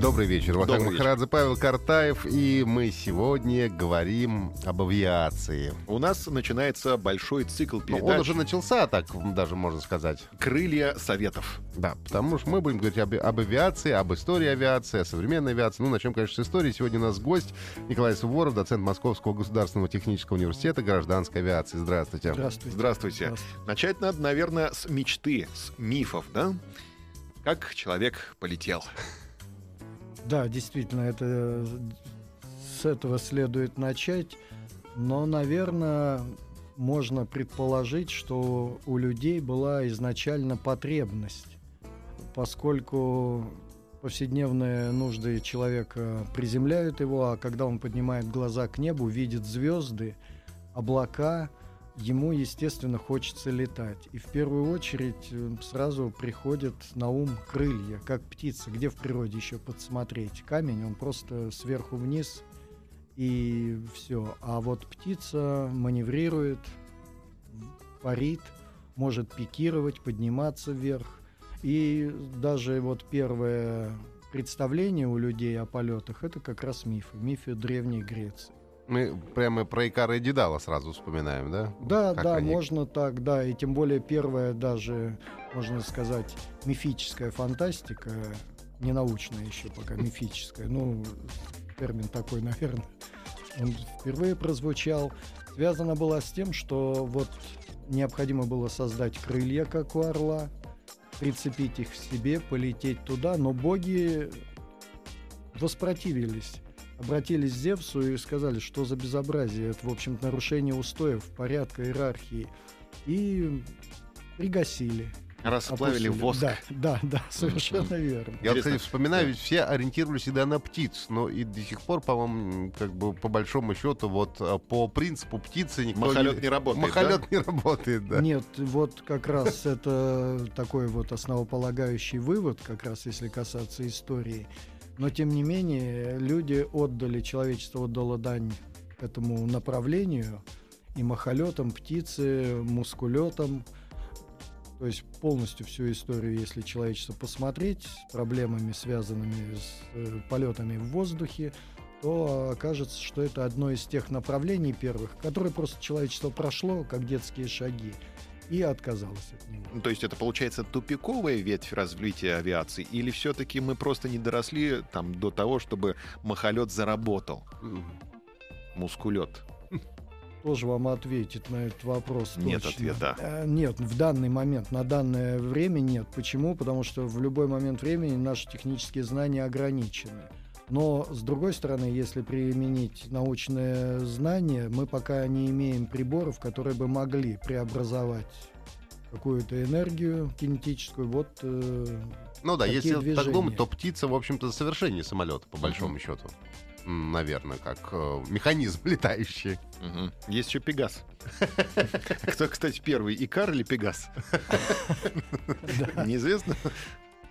Добрый вечер. Вахтанг Добрый вечер. Махарадзе, Павел Картаев. И мы сегодня говорим об авиации. У нас начинается большой цикл Ну, передач он уже начался, так даже можно сказать. «Крылья Советов». Да, потому что мы будем говорить об, об авиации, об истории авиации, о современной авиации. Ну, начнем, конечно, с истории. Сегодня у нас гость Николай Суворов, доцент Московского государственного технического университета гражданской авиации. Здравствуйте. Здравствуйте. Здравствуйте. Здравствуйте. Начать надо, наверное, с мечты, с мифов, да? Как человек полетел. Да, действительно, это с этого следует начать. Но, наверное, можно предположить, что у людей была изначально потребность, поскольку повседневные нужды человека приземляют его, а когда он поднимает глаза к небу, видит звезды, облака, ему, естественно, хочется летать. И в первую очередь э, сразу приходят на ум крылья, как птица. Где в природе еще подсмотреть? Камень, он просто сверху вниз, и все. А вот птица маневрирует, парит, может пикировать, подниматься вверх. И даже вот первое представление у людей о полетах это как раз мифы, мифы Древней Греции. Мы прямо про Икара и Дедала сразу вспоминаем, да? Да, Как да, они- можно так, да, и тем более первая даже, можно сказать, мифическая фантастика, не научная еще пока, мифическая, ну, термин такой, наверное, он впервые прозвучал, связана была с тем, что вот необходимо было создать крылья, как у орла, прицепить их к себе, полететь туда, но боги воспротивились обратились к Зевсу и сказали, что за безобразие, это, в общем нарушение устоев, порядка, иерархии. И пригасили. Расплавили опустили. воск. Да, да, да, совершенно верно. Я, вот, кстати, вспоминаю, ведь все ориентировались всегда на птиц, но и до сих пор, по-моему, как бы по большому счету, вот а, по принципу птицы никто Махолет не работает, Махолет не работает, да. Нет, вот как раз это такой вот основополагающий вывод, как раз если касаться истории. Но тем не менее, люди отдали, человечество отдало дань этому направлению, и махолетам, птицы, мускулетам, то есть полностью всю историю, если человечество посмотреть, с проблемами, связанными с э, полетами в воздухе, то окажется, что это одно из тех направлений первых, которые просто человечество прошло, как детские шаги, и отказалось от него. Ну, То есть это получается тупиковая ветвь развития авиации, или все-таки мы просто не доросли там до того, чтобы махолет заработал, мускулет? Тоже вам ответит на этот вопрос. Нет точно. ответа. Э, Нет, в данный момент, на данное время нет. Почему? Потому что в любой момент времени наши технические знания ограничены. Но, с другой стороны, если применить научное знание, мы пока не имеем приборов, которые бы могли преобразовать какую-то энергию кинетическую. Вот э, Ну да, Такие если так движения. думать, то птица, в общем-то, совершеннее самолета, по большому счету. М, Наверное, как э, механизм летающий. Мгм. Есть еще Пегас. Кто, кстати, первый, Икар или Пегас? Неизвестно.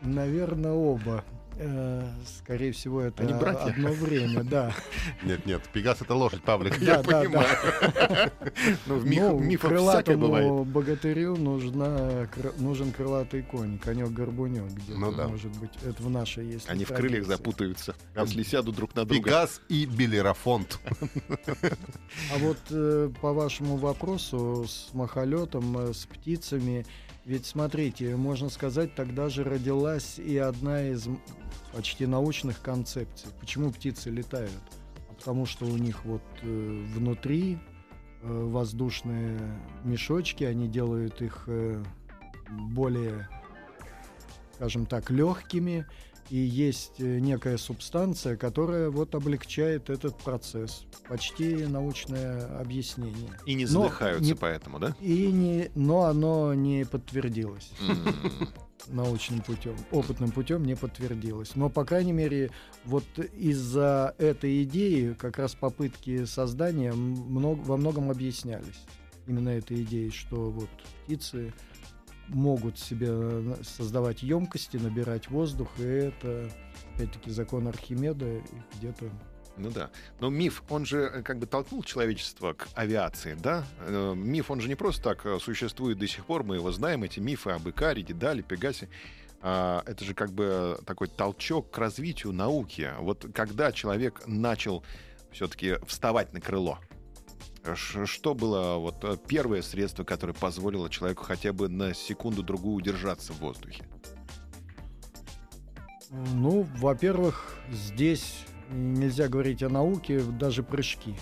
наверное, оба. Э, Скорее всего, это Они братья? одно время, да. Нет, нет, Пегас это лошадь, Павлик. Я понимаю. Ну, в миф- Ну, мифах всякое бывает. крылатому богатырю нужен крылатый конь, конек-горбунек. где-то, Ну да. Может быть, это в нашей есть. Они в крыльях запутаются, если сядут друг на друга. Пегас и Белерафонт. А вот э, по вашему вопросу с махолетом, э, с птицами, ведь смотрите, можно сказать, тогда же родилась и одна из почти научных концепций. Почему птицы летают? А потому что у них вот э, внутри э, воздушные мешочки, они делают их э, более, скажем так, легкими. И есть э, некая субстанция, которая вот облегчает этот процесс. Почти научное объяснение. И не Но задыхаются не- поэтому, да? И не, но оно не подтвердилось. М. научным путем, опытным путем не подтвердилось. Но, по крайней мере, вот из-за этой идеи как раз попытки создания много, во многом объяснялись. Именно этой идеей, что вот птицы могут себе создавать емкости, набирать воздух, и это, опять-таки, закон Архимеда где-то ну да. Но миф, он же э, как бы толкнул человечество к авиации, да? Э, миф, он же не просто так э, существует до сих пор, мы его знаем, эти мифы об Икаре, Дедале, Пегасе. А, это же как бы такой толчок к развитию науки. Вот когда человек начал все-таки вставать на крыло, что было вот первое средство, которое позволило человеку хотя бы на секунду-другую удержаться в воздухе? Ну, во-первых, здесь нельзя говорить о науке, даже прыжки.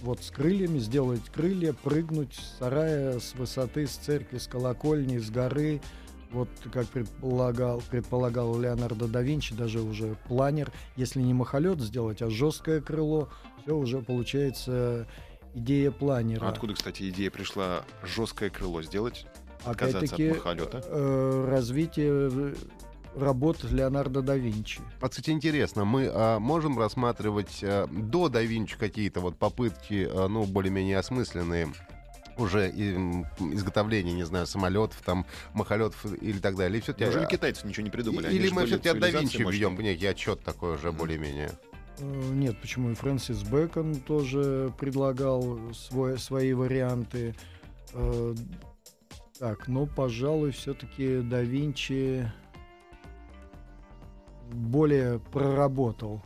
Вот с крыльями сделать крылья, прыгнуть с сарая, с высоты, с церкви, с колокольни, с горы. Вот как предполагал, предполагал Леонардо да Винчи, даже уже планер, если не махолет сделать, а жесткое крыло, все уже получается идея планера. откуда, кстати, идея пришла жесткое крыло сделать? Опять-таки, э, развитие работ Леонардо да Винчи. А, кстати, интересно, мы а, можем рассматривать а, до да Винчи какие-то вот попытки, а, ну, более-менее осмысленные уже и, изготовления, не знаю, самолетов, там, махолетов или так далее. Или все-таки... Неужели китайцы ничего не придумали? Или мы все-таки от да Винчи ведем некий отчет такой уже более-менее? Э, нет, почему? И Фрэнсис Бэкон тоже предлагал свой, свои варианты. Э, так, но, пожалуй, все-таки да Винчи более проработал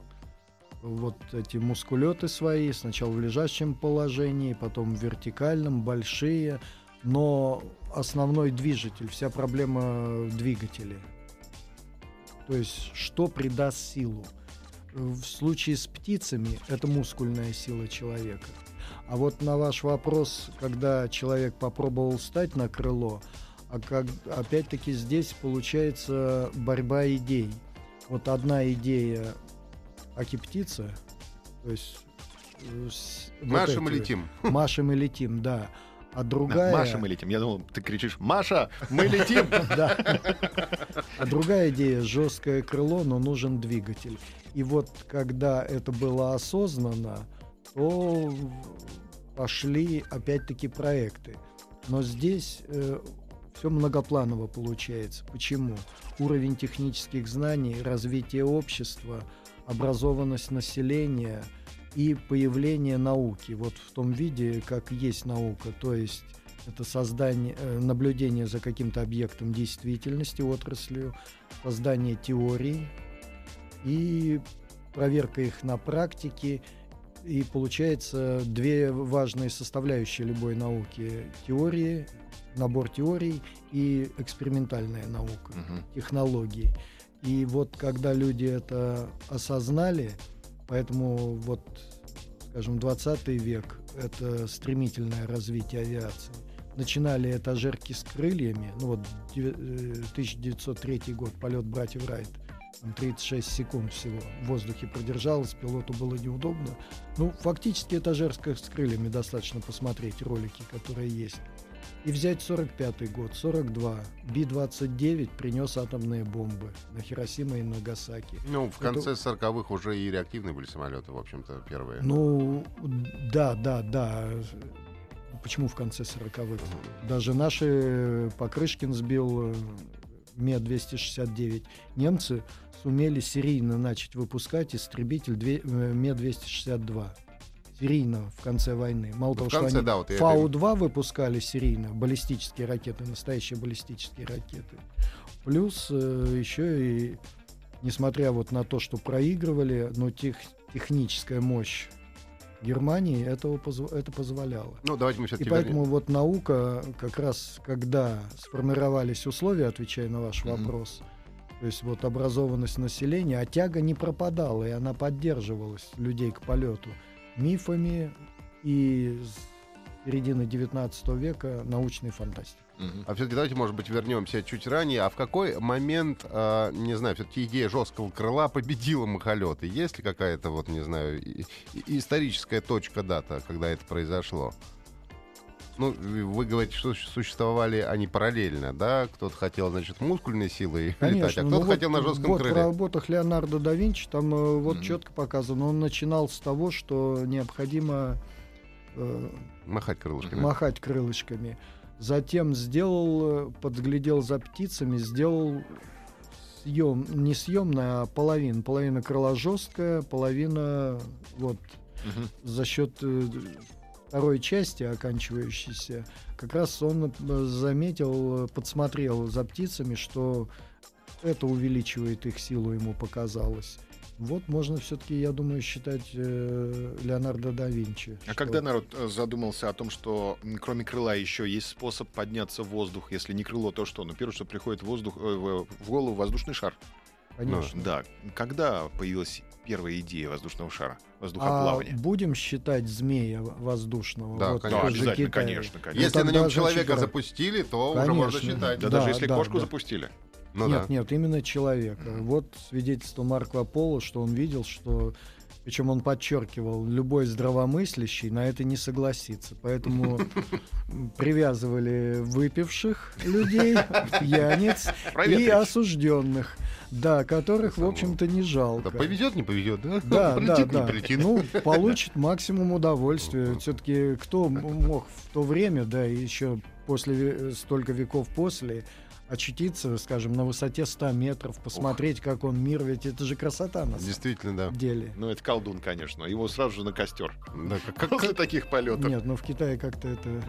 вот эти мускулеты свои, сначала в лежащем положении, потом в вертикальном, большие, но основной движитель, вся проблема в двигателе. То есть, что придаст силу? В случае с птицами это мускульная сила человека. А вот на ваш вопрос, когда человек попробовал встать на крыло, а как, опять-таки здесь получается борьба идей – вот одна идея Аки-птица, то есть... Э, вот мы летим. Маша мы летим, да. А другая... Да, Маша, мы летим. Я думал, ты кричишь, Маша, мы летим! Да. А другая идея — жесткое крыло, но нужен двигатель. И вот когда это было осознанно, то пошли опять-таки проекты. Но здесь э, все многопланово получается. Почему? Уровень технических знаний, развитие общества, образованность населения и появление науки. Вот в том виде, как есть наука. То есть это создание, э, наблюдение за каким-то объектом действительности, отраслью, создание теорий и проверка их на практике. И получается две важные составляющие любой науки. Теории набор теорий и экспериментальная наука, угу. технологии. И вот когда люди это осознали, поэтому вот, скажем, 20 век — это стремительное развитие авиации. Начинали этажерки с крыльями, ну вот 1903 э, год, полет братьев Райт, там 36 секунд всего в воздухе продержалось, пилоту было неудобно. Ну, фактически этажерка с крыльями достаточно посмотреть ролики, которые есть. И взять 45 год, 42. Би-29 принес атомные бомбы на Хиросима и Нагасаки. Ну, в конце Это... 40-х уже и реактивные были самолеты, в общем-то, первые. Ну, да, да, да. Почему в конце 40-х? Даже наши Покрышкин сбил э, Ме-269. Немцы сумели серийно начать выпускать истребитель э, Ме-262 серийно в конце войны. Мало ну, того, конце, что они да, вот Фау-2 выпускали серийно, баллистические ракеты, настоящие баллистические ракеты. Плюс э, еще и, несмотря вот на то, что проигрывали, но тех, техническая мощь Германии этого позв... это позволяло. Ну, давайте мы И поэтому вернем. вот наука, как раз когда сформировались условия, отвечая на ваш mm-hmm. вопрос, то есть вот образованность населения, а тяга не пропадала, и она поддерживалась людей к полету мифами и с середины 19 века научной фантастикой. А все-таки давайте, может быть, вернемся чуть ранее. А в какой момент, э, не знаю, все-таки идея жесткого крыла победила махолеты? Есть ли какая-то, вот, не знаю, и, и, историческая точка дата, когда это произошло? Ну, вы говорите, что существовали они параллельно, да? Кто-то хотел, значит, мускульной силой Конечно, летать, а ну кто-то вот- хотел на жестком вот крыле. в работах Леонардо да Винчи там э, вот Мгм. четко показано. Он начинал с того, что необходимо э, Махать крылышками. махать крылышками. Затем сделал, э, подглядел за птицами, сделал съем, не съемная, а половина. Половина крыла жесткая, половина вот Мгм. за счет э, второй части оканчивающейся, как раз он э, заметил, э, подсмотрел за птицами, что это увеличивает их силу, ему показалось. Вот можно все-таки, я думаю, считать э, Леонардо да Винчи. А что- когда народ э, задумался о том, что кроме крыла еще есть способ подняться в воздух, если не крыло, то что? Ну, первое, что приходит в, воздух, э, в, в голову воздушный шар. Конечно. Да. Когда появилась первая идея воздушного шара, А воздухоплавания? будем считать змея воздушного? Да, Вот конечно. Да, обязательно, конечно, конечно. Если на тогда, нем человека запустили, то уже можно Конечно. считать. Да, Да, даже если да, кошку да. запустили. Ну нет, да. нет, именно человека. Мгм. Вот свидетельство Марко Поло, что он видел, что причем он подчеркивал, любой здравомыслящий на это не согласится. Поэтому привязывали выпивших людей, пьяниц и осужденных, да, которых, в общем-то, не Да жалко. повезет, не повезет, да? Да, да, Прилетит, не да. прилетит. Ну, получит максимум удовольствия. Все-таки кто мог в то время, да, еще после столько веков после, очутиться, скажем, на высоте 100 метров, посмотреть, как он мир, ведь это же красота на самом Действительно, да. деле. Ну, это колдун, конечно. Его сразу же на костер. Да, как- После таких полетов. Нет, ну в Китае как-то это...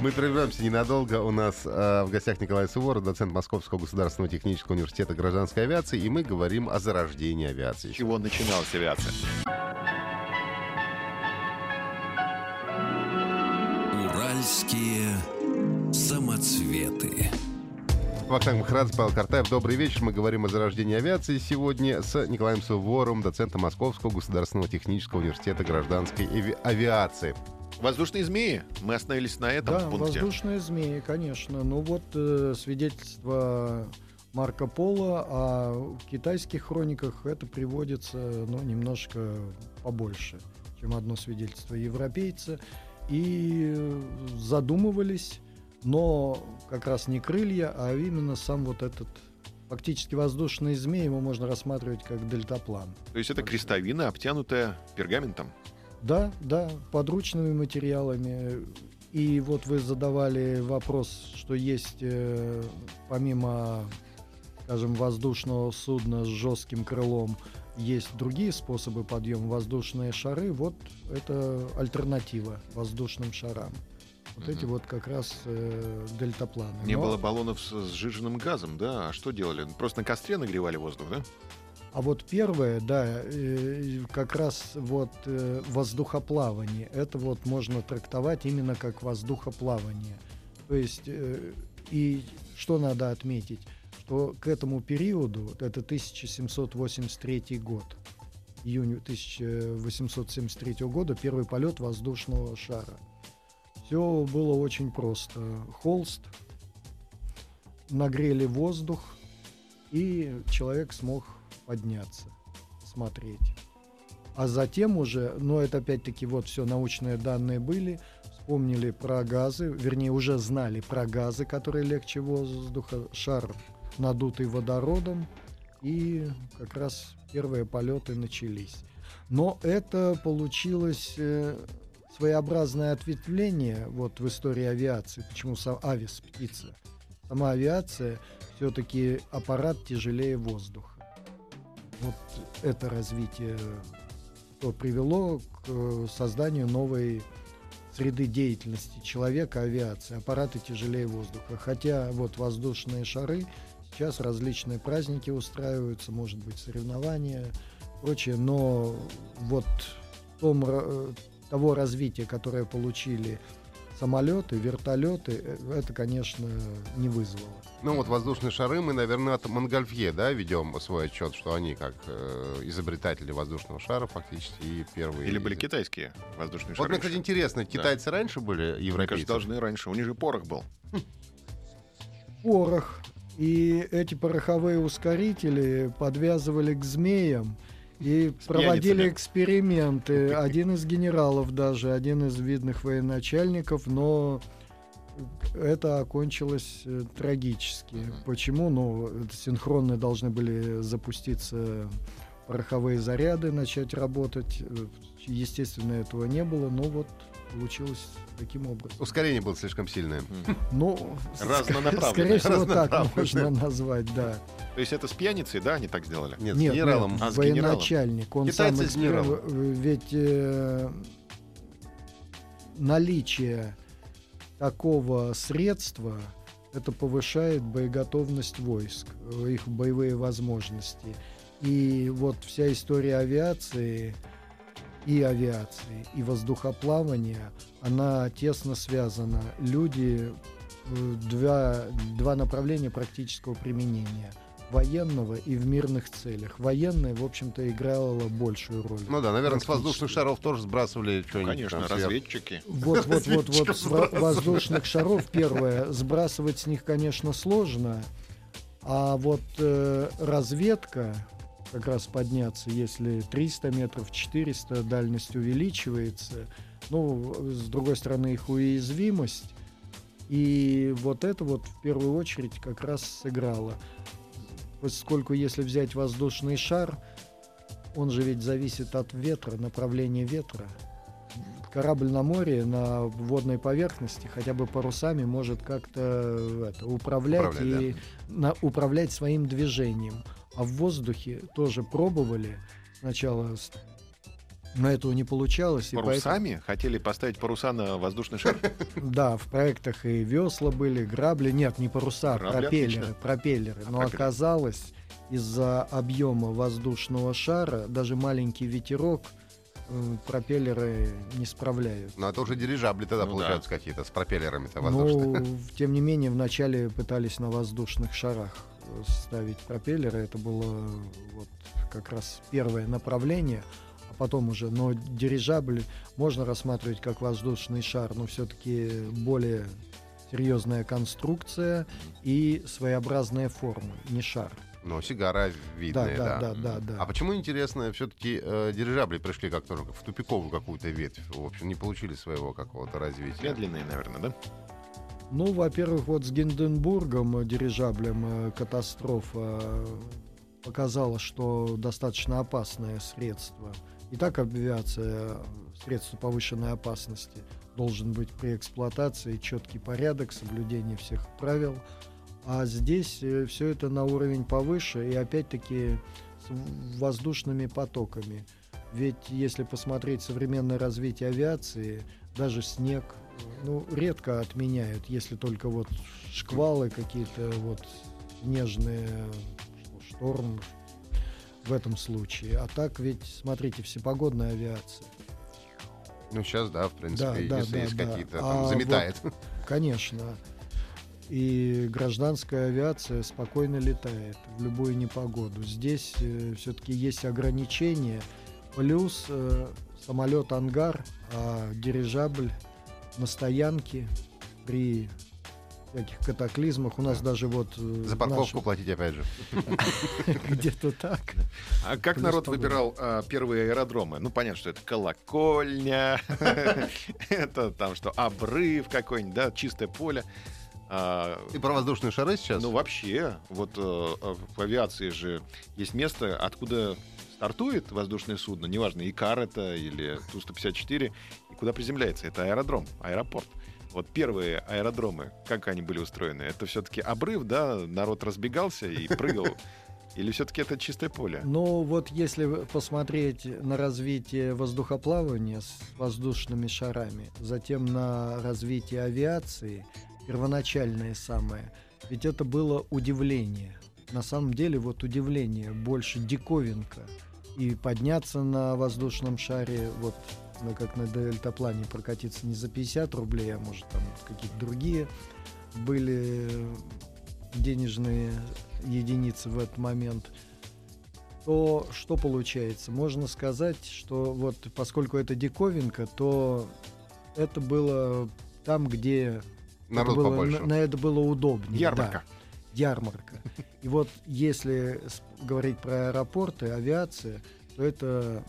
Мы прервемся ненадолго. У нас э, в гостях Николай Суворов, доцент Московского государственного технического университета гражданской авиации, и мы говорим о зарождении авиации. С чего начиналась авиация? Уральские самоцветы. Вахтанг Махарадзе, Павел Картаев. Добрый вечер. Мы говорим о зарождении авиации сегодня с Николаем Суворовым, доцентом Московского государственного технического университета гражданской ави- авиации. Воздушные змеи. Мы остановились на этом Да, пункте. воздушные змеи, конечно. Ну вот э, свидетельство Марко Поло, а в китайских хрониках это приводится ну, немножко побольше, чем одно свидетельство европейца. И задумывались, но как раз не крылья, а именно сам вот этот фактически воздушный змей, его можно рассматривать как дельтаплан. То есть это крестовина, обтянутая пергаментом. Да, да, подручными материалами. И вот вы задавали вопрос, что есть э, помимо, скажем, воздушного судна с жестким крылом, есть другие способы подъема воздушные шары. Вот это альтернатива воздушным шарам. Вот Мгм. эти вот как раз э, дельтапланы. Не Но- было баллонов с сжиженным газом, да? А что делали? Просто на костре нагревали воздух, да? А вот первое, да, э, как раз вот э, воздухоплавание, это вот можно трактовать именно как воздухоплавание. То есть, э, и что надо отметить, что к этому периоду, это 1783 год, июнь 1873 года, первый полет воздушного шара. Все было очень просто. Холст, нагрели воздух, и человек смог подняться, смотреть. А затем уже, но это опять-таки вот все научные данные были, вспомнили про газы, вернее уже знали про газы, которые легче воздуха, шар надутый водородом, и как раз первые полеты начались. Но это получилось э, своеобразное ответвление вот в истории авиации. Почему сам авиас птица? Сама авиация все-таки аппарат тяжелее воздуха. Вот это развитие что привело к э, созданию новой среды деятельности человека, авиации, аппараты тяжелее воздуха. Хотя вот воздушные шары, сейчас различные праздники устраиваются, может быть, соревнования, прочее, но вот том, ра- того развития, которое получили самолеты, вертолеты, э, это, конечно, не вызвало. Ну вот воздушные шары мы, наверное, от Монгольфье, да, ведем свой отчет, что они как э, изобретатели воздушного шара фактически и первые. Или были китайские воздушные Вот шары? мне, кстати, интересно, китайцы раньше были Мне европейцы? кажется, должны раньше. У них же порох был. порох. И эти пороховые ускорители подвязывали к змеям. И проводили эксперименты. Один из генералов даже, один из видных военачальников, но это окончилось э, трагически. Почему? Ну, синхронно должны были запуститься пороховые заряды, начать работать. Э, естественно, этого не было, но вот получилось таким образом. Ускорение было слишком сильное. Ну, Разнонаправленное. скорее всего, так можно назвать, да. То есть это с пьяницей, да, они так сделали? Нет, Нет, с генералом. А, с военачальник. Он Китайцы сам с генералом. Ведь э, наличие такого средства это повышает боеготовность войск, э, их боевые возможности. И вот вся история авиации и авиации, и воздухоплавания, она тесно связана. Люди, э, два, два направления практического применения военного и в мирных целях. Военное, в общем-то, играло большую роль. Ну да, наверное, с воздушных шаров тоже сбрасывали что-нибудь. Конечно, там разведчики. Вот, вот, вот, вот, с во- воздушных шаров первое, сбрасывать с них, конечно, сложно, а вот э, разведка, как раз подняться, если 300 метров, 400, дальность увеличивается, ну, с другой стороны, их уязвимость, и вот это вот в первую очередь как раз сыграло. Поскольку если взять воздушный шар, он же ведь зависит от ветра, направления ветра. Корабль на море, на водной поверхности, хотя бы парусами, может как-то э, это, управлять, Управлять, и на- управлять своим движением. А в воздухе тоже пробовали сначала, но этого не получалось. и поэтому- Парусами? Хотели поставить паруса на воздушный шар? да, в проектах и весла были, грабли. Нет, не паруса, Грабли пропеллеры. отлично. пропеллеры. Но оказалось, из-за объема воздушного шара даже маленький ветерок э, пропеллеры не справляют. Ну, это уже дирижабли тогда Ну получаются какие-то с пропеллерами-то воздушными. Ну, тем не менее, вначале пытались на воздушных шарах ставить пропеллеры. Это было вот как раз первое направление. А потом уже, но дирижабль можно рассматривать как воздушный шар, но все-таки более серьезная конструкция и своеобразная форма, не шар. Ну, сигара Да, видная, да, да. да, да, да. А почему, интересно, все-таки дирижабли пришли как тоже в тупиковую какую-то ветвь? В общем, не получили своего какого-то развития. Медленные, наверное, да? Ну, во-первых, вот с Гинденбургом, э, дирижаблем, э, катастрофа э, показала, что достаточно опасное средство. И так авиация, средство повышенной опасности, должен быть при эксплуатации четкий порядок, соблюдение всех правил. А здесь все это на уровень повыше и опять-таки с воздушными потоками. Ведь если посмотреть современное развитие авиации, даже снег, ну, редко отменяют, если только вот шквалы какие-то вот нежные, шторм в этом случае. А так ведь, смотрите, всепогодная авиация. Ну, сейчас, да, в принципе, Да, да, если да, есть да. какие-то, А там, заметает. Конечно. И гражданская авиация спокойно летает в любую непогоду. Здесь все-таки есть ограничения. Плюс э, самолет ангар, а дирижабль на стоянке при всяких катаклизмах. У нас даже вот э, За парковку нашем- платить, опять же. где-то так. А как Плюс народ погода. выбирал а, первые аэродромы? Ну, понятно, что это колокольня, это там что, обрыв какой-нибудь, да, чистое поле. А, И про воздушные шары сейчас? Ну, вообще, вот э, э, в авиации же есть место, откуда стартует воздушное судно, неважно, Икар это или Ту-154, и куда приземляется. Это аэродром, аэропорт. Вот первые аэродромы, как они были устроены? Это все-таки обрыв, да? Народ разбегался и прыгал? Или все-таки это чистое поле? Ну вот если посмотреть на развитие воздухоплавания с воздушными шарами, затем на развитие авиации, первоначальное самое, ведь это было удивление. На самом деле вот удивление, больше диковинка. И подняться на воздушном шаре, вот ну, как на дельтаплане прокатиться не за 50 рублей, а может там какие-то другие были денежные единицы в этот момент, то что получается? Можно сказать, что вот поскольку это диковинка, то это было там, где Народ это было, побольше. на, на это было удобнее. Ярмарка. да, ярмарка. И вот если говорить про аэропорты, авиация, то это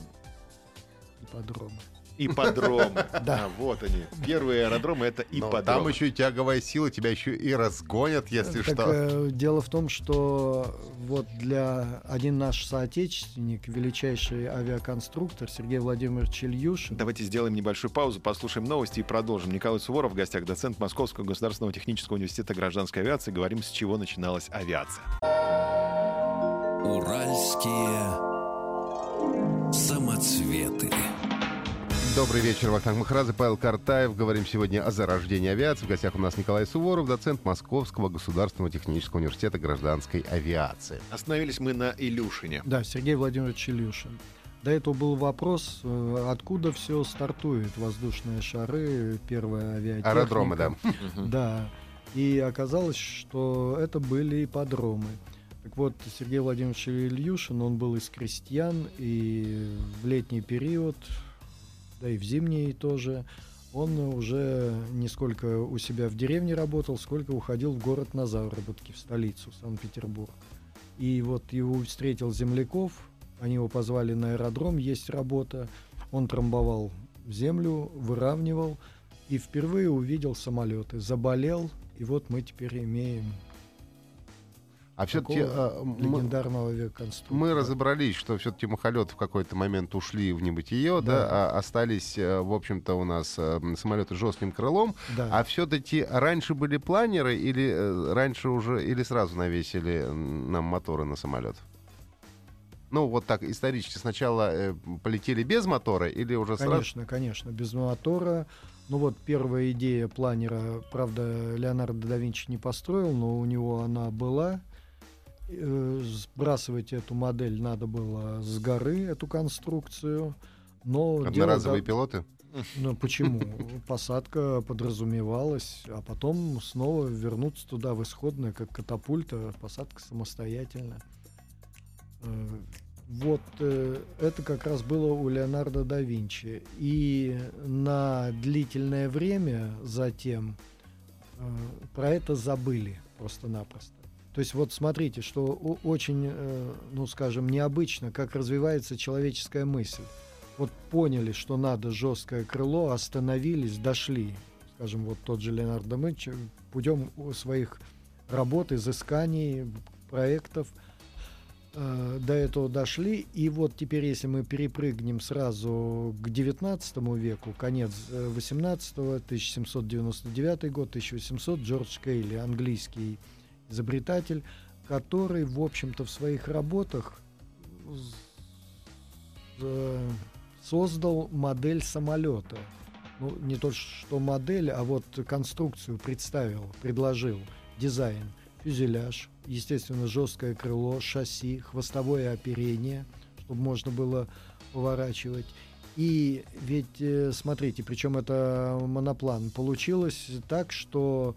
ипподромы. Ипподромы. Да. А, вот они. Первые аэродромы — это ипподромы. там еще и тяговая сила, тебя еще и разгонят, если что. э, дело в том, что вот для один наш соотечественник, величайший авиаконструктор Сергей Владимирович Ильюшин, Давайте сделаем небольшую паузу, послушаем новости и продолжим. Николай Суворов в гостях, доцент Московского государственного технического университета гражданской авиации. Говорим, с чего начиналась авиация. Уральские самоцветы. Добрый вечер, Вахтанг Махарадзе, Павел Картаев. Говорим сегодня о зарождении авиации. В гостях у нас Николай Суворов, доцент Московского государственного технического университета гражданской авиации. Остановились мы на Илюшине. да, Сергей Владимирович Ильюшин. До этого был вопрос, э, откуда все стартует, воздушные шары, первая авиатехника. Аэродромы, да. Да. И оказалось, что это были ипподромы. Так вот, Сергей Владимирович Ильюшин, он был из крестьян, и в летний период, да и в зимний тоже, он уже не сколько у себя в деревне работал, сколько уходил в город на заработки, в столицу, Санкт-Петербург. И вот его встретил земляков, они его позвали на аэродром, есть работа. Он трамбовал землю, выравнивал и впервые увидел самолеты. Заболел, и вот мы теперь имеем А все-таки мы, легендарного авиаконструктора. мы разобрались, что все-таки махолеты в какой-то момент ушли в небытие, да, Да. а остались, э, в общем-то, у нас э, самолеты с жестким крылом. Да. А все-таки раньше были планеры или э, раньше уже или сразу навесили нам моторы на самолет? Ну, вот так исторически сначала э, полетели без мотора или уже сразу? Конечно, конечно, без мотора. Ну вот первая идея планера, правда, Леонардо да Винчи не построил, но у него она была. Э, Сбрасывать эту модель надо было с горы, эту конструкцию. Но дело Одноразовые за- пилоты? Ну почему? Посадка подразумевалась, а потом снова вернуться туда в исходное, как катапульта, посадка самостоятельно. Э, Вот э, это как раз было у Леонардо да Винчи. И на длительное время затем про это забыли просто-напросто. То есть вот смотрите, что очень, э, ну скажем, необычно, как развивается человеческая мысль. Вот поняли, что надо жесткое крыло, остановились, дошли. Скажем, вот тот же Леонардо Винчи путем своих работ, изысканий, проектов э, до этого дошли. И вот теперь, если мы перепрыгнем сразу к 19 веку, конец э, 18 1799 год, 1800, Джордж Кейли, английский изобретатель, который, в общем-то, в своих работах э, создал модель самолета. Ну, не то что модель, а вот конструкцию представил, предложил, дизайн, фюзеляж, естественно, жесткое крыло, шасси, хвостовое оперение, чтобы можно было поворачивать. И ведь, э, смотрите, причем это моноплан, получилось так, что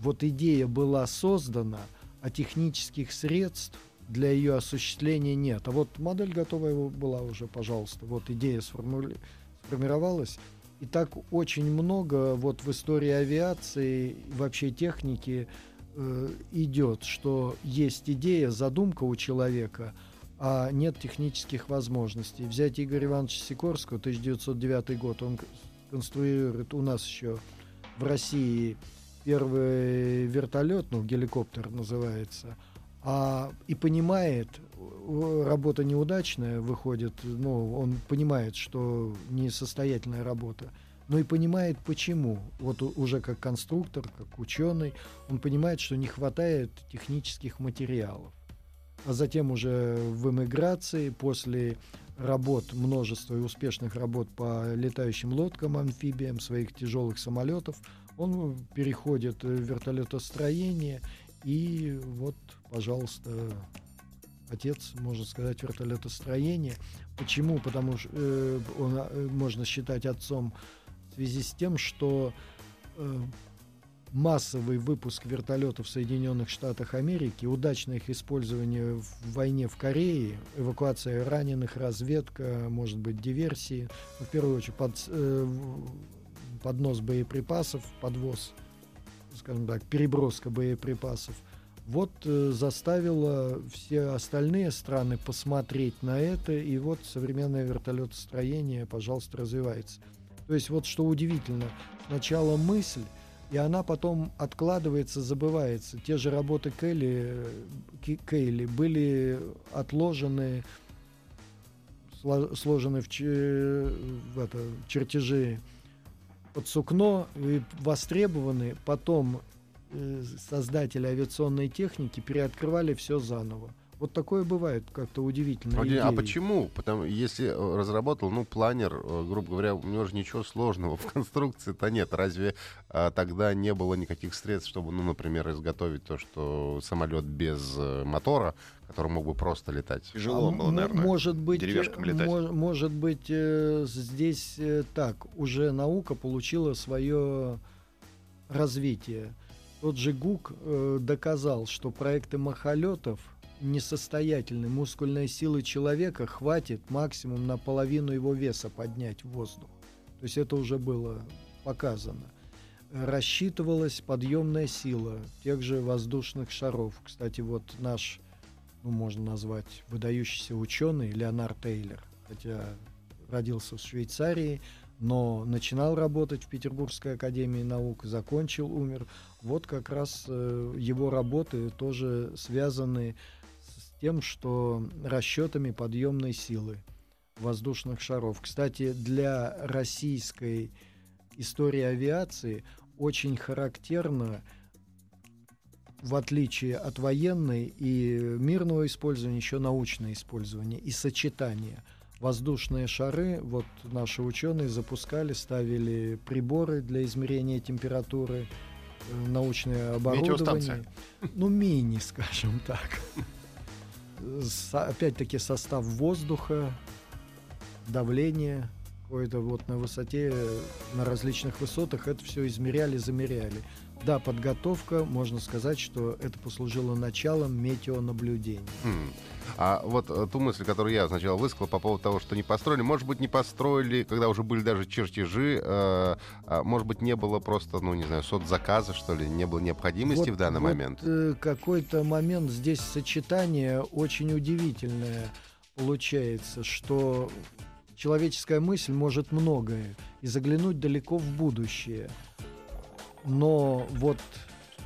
вот идея была создана, а технических средств для ее осуществления нет. А вот модель готовая была уже, пожалуйста. Вот идея сформули- сформировалась. И так очень много вот в истории авиации, вообще техники э, идет, что есть идея, задумка у человека, а нет технических возможностей. Взять Игоря Ивановича Сикорского, 1909 год, он конструирует у нас еще в России первый вертолет, ну, геликоптер называется, а, и понимает, работа неудачная выходит, ну, он понимает, что несостоятельная работа, но и понимает, почему. Вот уже как конструктор, как ученый, он понимает, что не хватает технических материалов. А затем уже в эмиграции, после работ, множества и успешных работ по летающим лодкам, амфибиям, своих тяжелых самолетов, он переходит в вертолетостроение и вот, пожалуйста, отец, можно сказать, вертолетостроения. Почему? Потому что э, он, э, можно считать отцом в связи с тем, что э, массовый выпуск вертолетов в Соединенных Штатах Америки, удачное их использование в войне в Корее, эвакуация раненых, разведка, может быть, диверсии, в первую очередь под, э, поднос боеприпасов, подвоз, скажем так, переброска боеприпасов, вот э, заставило все остальные страны посмотреть на это, и вот современное вертолетостроение, пожалуйста, развивается. То есть вот что удивительно, сначала мысль, и она потом откладывается, забывается. Те же работы Келли, э, Кейли были отложены, сложены в, в это, чертежи под сукно и востребованы. Потом э, создатели авиационной техники переоткрывали все заново. Вот такое бывает как-то удивительно. А, а почему? Потому если э, разработал, ну, планер, э, грубо говоря, у него же ничего сложного в конструкции-то нет. Разве а, тогда не было никаких средств, чтобы, ну, например, изготовить то, что самолет без а, мотора, который мог бы просто летать? Тяжело а, было, наверное, может быть, деревяшкам летать. Мож, может быть, э, здесь э, так, уже наука получила свое развитие. Тот же ГУК э, доказал, что проекты махолетов несостоятельны. Мускульной силы человека хватит максимум на половину его веса поднять в воздух. То есть это уже было показано. Рассчитывалась подъемная сила тех же воздушных шаров. Кстати, вот наш, ну, можно назвать, выдающийся ученый Леонард Тейлер, хотя родился в Швейцарии, но начинал работать в Петербургской академии наук, закончил, умер. Вот как раз э, его работы тоже связаны тем, что расчетами подъемной силы воздушных шаров. Кстати, для российской истории авиации очень характерно, в отличие от военной и мирного использования, еще научное использование и сочетание. Воздушные шары, вот наши ученые запускали, ставили приборы для измерения температуры, э, научное оборудование. Ну, мини, скажем так опять-таки состав воздуха, давление, какое-то вот на высоте, на различных высотах, это все измеряли, замеряли. Да, подготовка, можно сказать, что это послужило началом метеонаблюдений. Mm. А вот э, ту мысль, которую я сначала высказал по поводу того, что не построили, может быть, не построили, когда уже были даже чертежи, э, э, может быть, не было просто, ну, не знаю, соцзаказа, что ли, не было необходимости вот, в данный вот, момент? Э, какой-то момент здесь сочетание очень удивительное получается, что человеческая мысль может многое и заглянуть далеко в будущее но вот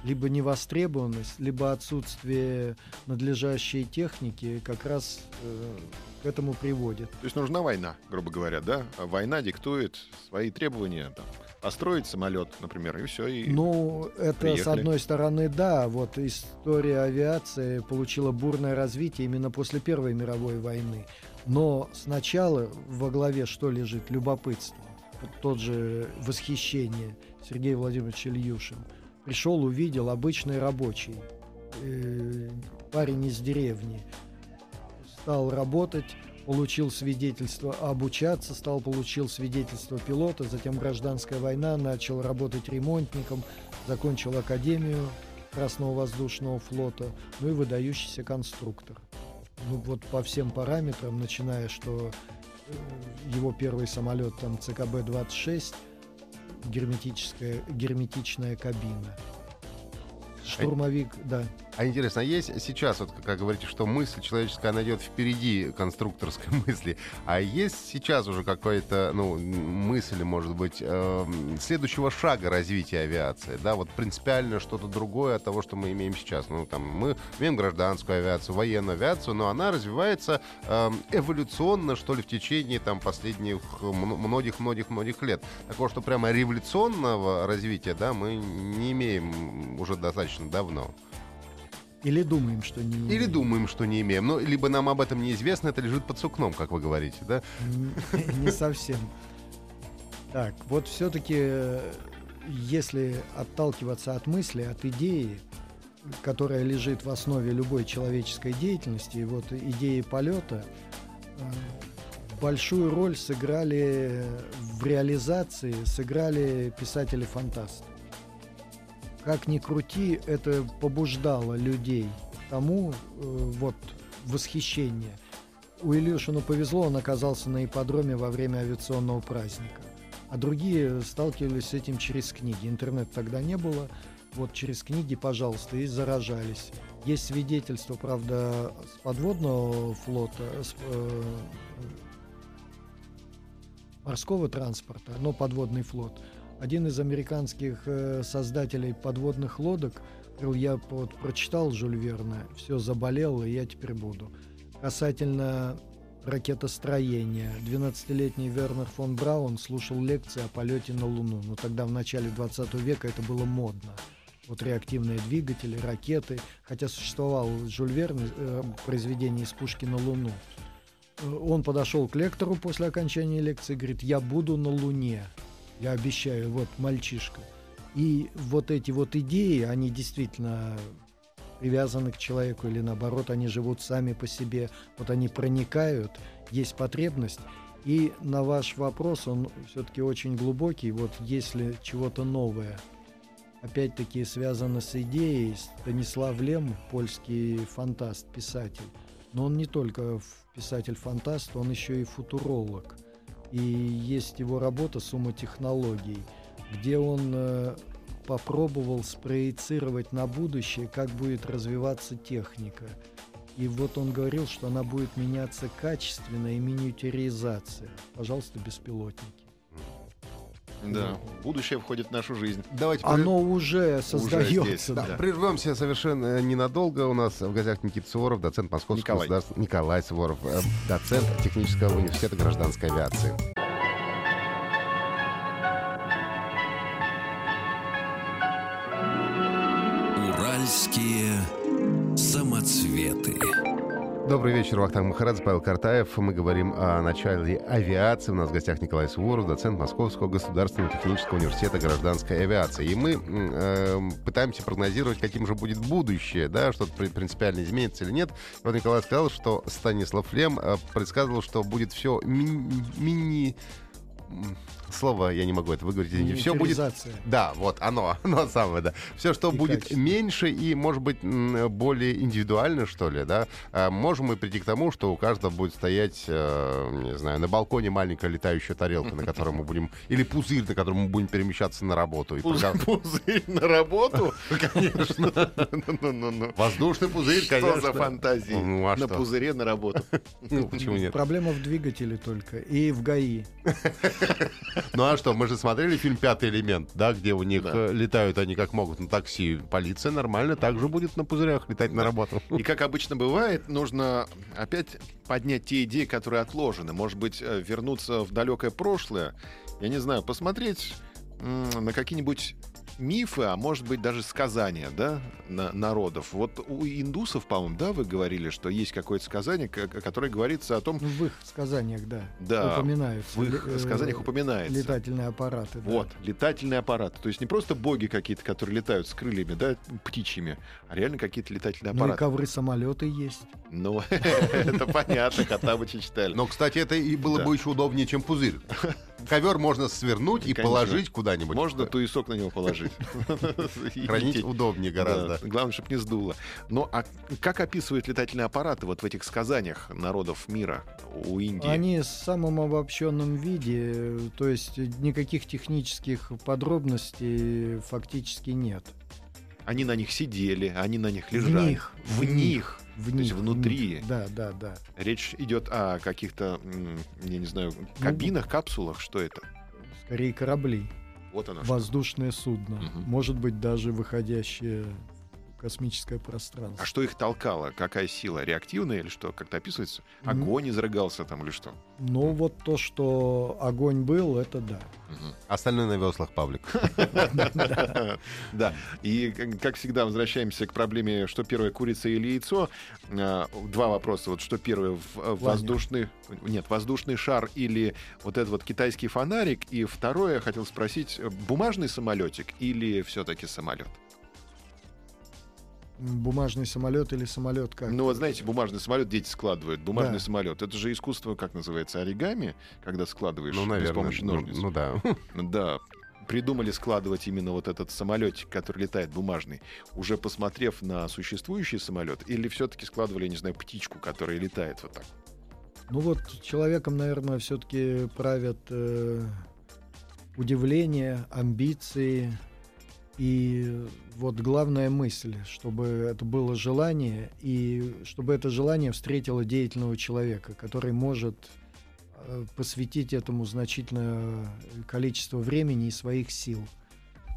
либо невостребованность, либо отсутствие надлежащей техники как раз э, к этому приводит. То есть нужна война, грубо говоря, да? Война диктует свои требования, там, построить самолет, например, и все. И ну, это приехали. с одной стороны, да, вот история авиации получила бурное развитие именно после Первой мировой войны. Но сначала во главе что лежит? Любопытство. Вот тот же восхищение Сергей Владимирович Ильюшин. Пришел, увидел обычный рабочий, э, парень из деревни. Стал работать, получил свидетельство обучаться, стал получил свидетельство пилота, затем гражданская война, начал работать ремонтником, закончил академию Красного воздушного флота, ну и выдающийся конструктор. Ну вот по всем параметрам, начиная, что э, его первый самолет там ЦКБ-26 герметическая, герметичная кабина. Штурмовик, да. А интересно, а есть сейчас, вот как говорите, что мысль человеческая найдет впереди конструкторской мысли, а есть сейчас уже какая-то, ну, мысль, может быть, э, следующего шага развития авиации, да, вот принципиально что-то другое от того, что мы имеем сейчас. Ну, там, мы имеем гражданскую авиацию, военную авиацию, но она развивается э, эволюционно, что ли, в течение, там, последних многих-многих-многих лет. Такого, что прямо революционного развития, да, мы не имеем уже достаточно давно. Или думаем, что не имеем. Или думаем, что не имеем. Ну, либо нам об этом неизвестно, это лежит под сукном, как вы говорите, да? Не совсем. Так, вот все-таки, если отталкиваться от мысли, от идеи, которая лежит в основе любой человеческой деятельности, вот идеи полета, э, большую роль сыграли в реализации, сыграли писатели-фантасты как ни крути, это побуждало людей тому, э, вот, восхищение. У Ильюшину повезло, он оказался на ипподроме во время авиационного праздника. А другие сталкивались с этим через книги. Интернет тогда не было. вот через книги, пожалуйста, и заражались. Есть свидетельства, правда, с подводного флота, с, э, морского транспорта, но подводный флот. Один из американских э, создателей подводных лодок говорил, я вот прочитал Жюль Верна, все заболел, и я теперь буду. Касательно ракетостроения. 12-летний Вернер фон Браун слушал лекции о полете на Луну. Но тогда, в начале 20 века, это было модно. Вот реактивные двигатели, ракеты. Хотя существовал Жюль Верн, э, произведение из пушки на Луну. Э, он подошел к лектору после окончания лекции и говорит, я буду на Луне. Я обещаю, вот мальчишка. И вот эти вот идеи, они действительно привязаны к человеку или наоборот, они живут сами по себе. Вот они проникают, есть потребность. И на ваш вопрос, он все-таки очень глубокий. Вот если чего-то новое, опять-таки связано с идеей, Станислав Лем, польский фантаст, писатель, но он не только писатель-фантаст, он еще и футуролог. И есть его работа «Сумма технологий», где он э, попробовал спроецировать на будущее, как будет развиваться техника. И вот он говорил, что она будет меняться качественно и миниатюризация. Пожалуйста, беспилотники. Да, будущее входит в нашу жизнь. Давайте Оно уже создается. здесь, Да, да. Прервемся совершенно ненадолго. У нас в гостях Никита Суворов, доцент Московского Николай. государства... Николай Суворов, э, доцент Технического университета гражданской авиации. Уральские самоцветы. Добрый вечер, Вахтанг Махарадзе, Павел Картаев. Мы говорим о начале авиации. У нас в гостях Николай Суворов, доцент Московского государственного технического университета гражданской авиации. И мы э, пытаемся прогнозировать, каким же будет будущее, да, что-то при- принципиально изменится или нет. Вот Николай сказал, что Станислав Лем э, предсказывал, что будет все мини... Слово я не могу это выговорить. Все будет да, вот оно, оно самое, да. Все, что И будет качество. меньше и, может быть, более индивидуально, что ли, да, а можем мы прийти к тому, что у каждого будет стоять, э, не знаю, на балконе маленькая летающая тарелка, на которой мы будем, или пузырь, на котором мы будем перемещаться на работу. И Пузырь, на работу? Конечно. Ну-ну-ну. Воздушный пузырь, Что конечно. за фантазии? Ну, а На что? пузыре на работу. Ну, почему нет? Проблема в двигателе только. И в ГАИ. Ну а что, мы же смотрели фильм «Пятый элемент», да, где у них Да. э, летают они как могут на такси. Полиция нормально также будет на пузырях летать на работу. И как обычно бывает, нужно опять поднять те идеи, которые отложены. Может быть, э, вернуться в далекое прошлое. Я не знаю, посмотреть на какие-нибудь мифы, а может быть даже сказания, да, на- народов. Вот у индусов, по-моему, да, вы говорили, что есть какое-то сказание, которое говорится о том, Ну, в их сказаниях, да, да, упоминаются. в их э, сказаниях упоминается. Летательные аппараты. да. Вот, летательные аппараты. То есть не просто боги какие-то, которые летают с крыльями, да, птичьими, а реально какие-то летательные Ну и аппараты. ковры-самолеты есть. Ну, это понятно, Хаттабыча читали. Но, кстати, это и было бы еще удобнее, чем пузырь. Ковер можно свернуть и Конечно. положить куда-нибудь. Можно туесок на него положить. И Хранить удобнее гораздо. Главное, чтобы не сдуло. Ну, а как описывают летательные аппараты вот в этих сказаниях народов мира у Индии? Они в самом обобщенном виде, то есть никаких технических подробностей фактически нет. Они на них сидели, они на них В лежали. них, В в них. В То есть внутри. Да, да, да. Речь идет о каких-то, я не знаю, Ну, кабинах, капсулах. Что это? Скорее корабли, Вот оно. что. воздушное судно, Мгм. может быть даже выходящее космическое пространство. А что их толкало? Какая сила? Реактивная или что? Как-то описывается? Огонь изрыгался там или что? Ну вот то, что огонь был, это да. Мгм. Остальное на веслах, Павлик. Да. И, как- всегда, возвращаемся к проблеме, что первое, курица или яйцо. А, Два вопроса. Вот что первое, в- э, воздушный... Нет, воздушный шар или вот этот вот китайский фонарик. И второе, я хотел спросить, э, бумажный самолетик или все-таки самолет? Бумажный самолет или самолет как? Ну, вот знаете, бумажный самолет дети складывают. Бумажный Да. самолет. Это же искусство, как называется, оригами, когда складываешь Ну, без наверное. помощи Ну, ножниц. ну да. Да, придумали складывать именно вот этот самолетик, который летает бумажный, уже посмотрев на существующий самолет, или все-таки складывали, я не знаю, птичку, которая летает вот так? Ну вот человеком, наверное, все-таки правят э, удивление, амбиции и вот главная мысль, чтобы это было желание, и чтобы это желание встретило деятельного человека, который может э, посвятить этому значительное количество времени и своих сил.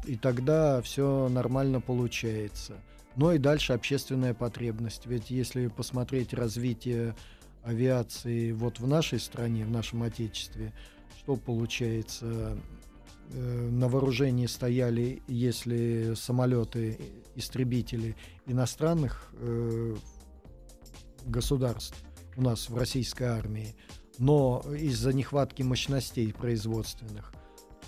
И тогда все нормально получается. Но и дальше общественная потребность. Ведь если посмотреть развитие авиации вот в нашей стране, в нашем Отечестве, что получается? Э, на вооружении стояли, если самолеты, истребители иностранных э, государств у нас в российской армии, но из-за нехватки мощностей производственных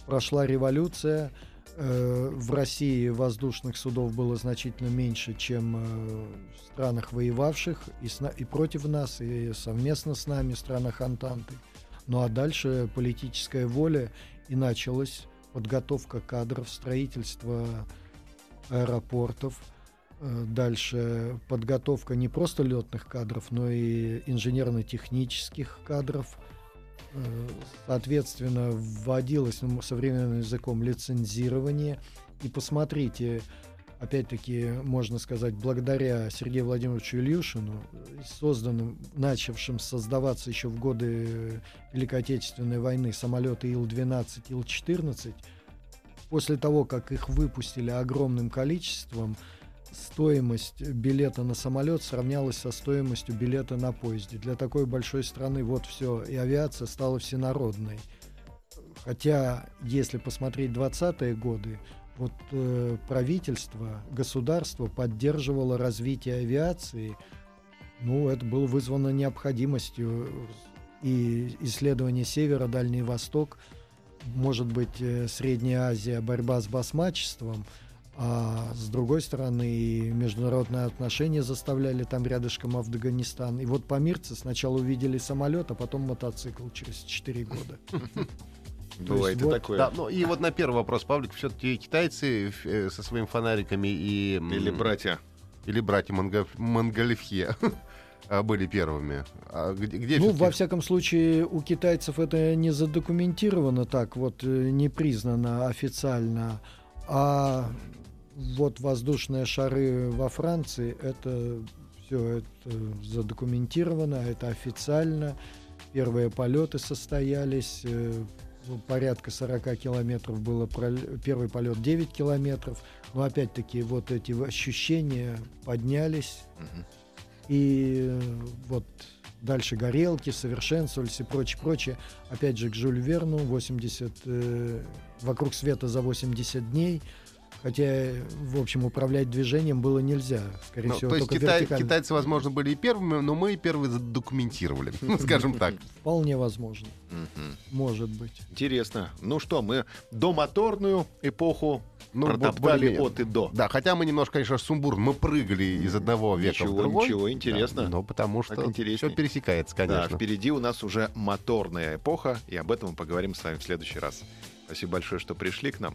прошла революция. Э, в России воздушных судов было значительно меньше, чем э, в странах воевавших и, с, и против нас, и совместно с нами, в странах Антанты. Ну а дальше политическая воля и началась подготовка кадров, строительство аэропортов, э, дальше подготовка не просто летных кадров, но и инженерно-технических кадров. Э, соответственно, вводилось ну, современным языком лицензирование. И посмотрите, опять-таки, можно сказать, благодаря Сергею Владимировичу Ильюшину, созданным, начавшим создаваться еще в годы Великой Отечественной войны самолеты Ил-12, Ил-14, после того, как их выпустили огромным количеством, стоимость билета на самолет сравнялась со стоимостью билета на поезде. Для такой большой страны вот все, и авиация стала всенародной. Хотя, если посмотреть 20-е годы, вот э, правительство, государство поддерживало развитие авиации, ну, это было вызвано необходимостью и исследование Севера, Дальний Восток, может быть, э, Средняя Азия, борьба с басмачеством, а с другой стороны международные отношения заставляли там рядышком Афганистан. И вот помирцы сначала увидели самолет, а потом мотоцикл через 4 года. Бывает и вот, такое. Да, ну и вот на первый вопрос, Павлик, все-таки китайцы э, со своими фонариками и... Или братья. Или братья Монго... Монголевхе а, были первыми. А где, где ну, во всяком случае, у китайцев это не задокументировано так, вот э, не признано официально. А вот воздушные шары во Франции, это все это задокументировано, это официально. Первые полеты состоялись, э, порядка 40 километров было, первый полет 9 километров, но опять-таки вот эти ощущения поднялись, угу. и вот дальше горелки совершенствовались и прочее, прочее. Опять же, к Жюль Верну 80, э, «Вокруг света за 80 дней», Хотя, в общем, управлять движением было нельзя. Скорее ну, всего, то есть Китай, китайцы, возможно, были и первыми, но мы первые задокументировали, скажем так. Вполне возможно. Может быть. Интересно. Ну что, мы домоторную эпоху ну, протоптали от и до. Да, хотя мы немножко, конечно, сумбур, мы прыгали из одного века ничего, в другой. Ничего, интересно. Да, но потому что все пересекается, конечно. Да, впереди у нас уже моторная эпоха, и об этом мы поговорим с вами в следующий раз. Спасибо большое, что пришли к нам.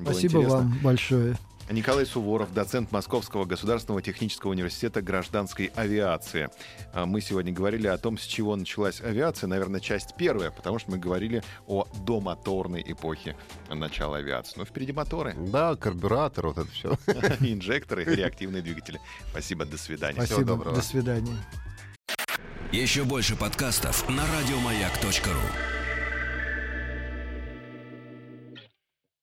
Спасибо вам большое. Николай Суворов, доцент Московского государственного технического университета гражданской авиации. А мы сегодня говорили о том, с чего началась авиация. Наверное, часть первая, потому что мы говорили о домоторной эпохе начала авиации. Но впереди моторы. Да, карбюратор, вот это все. Инжекторы, реактивные двигатели. Спасибо, до свидания. Спасибо, Всего доброго. До свидания. Еще больше подкастов на радиомаяк.ру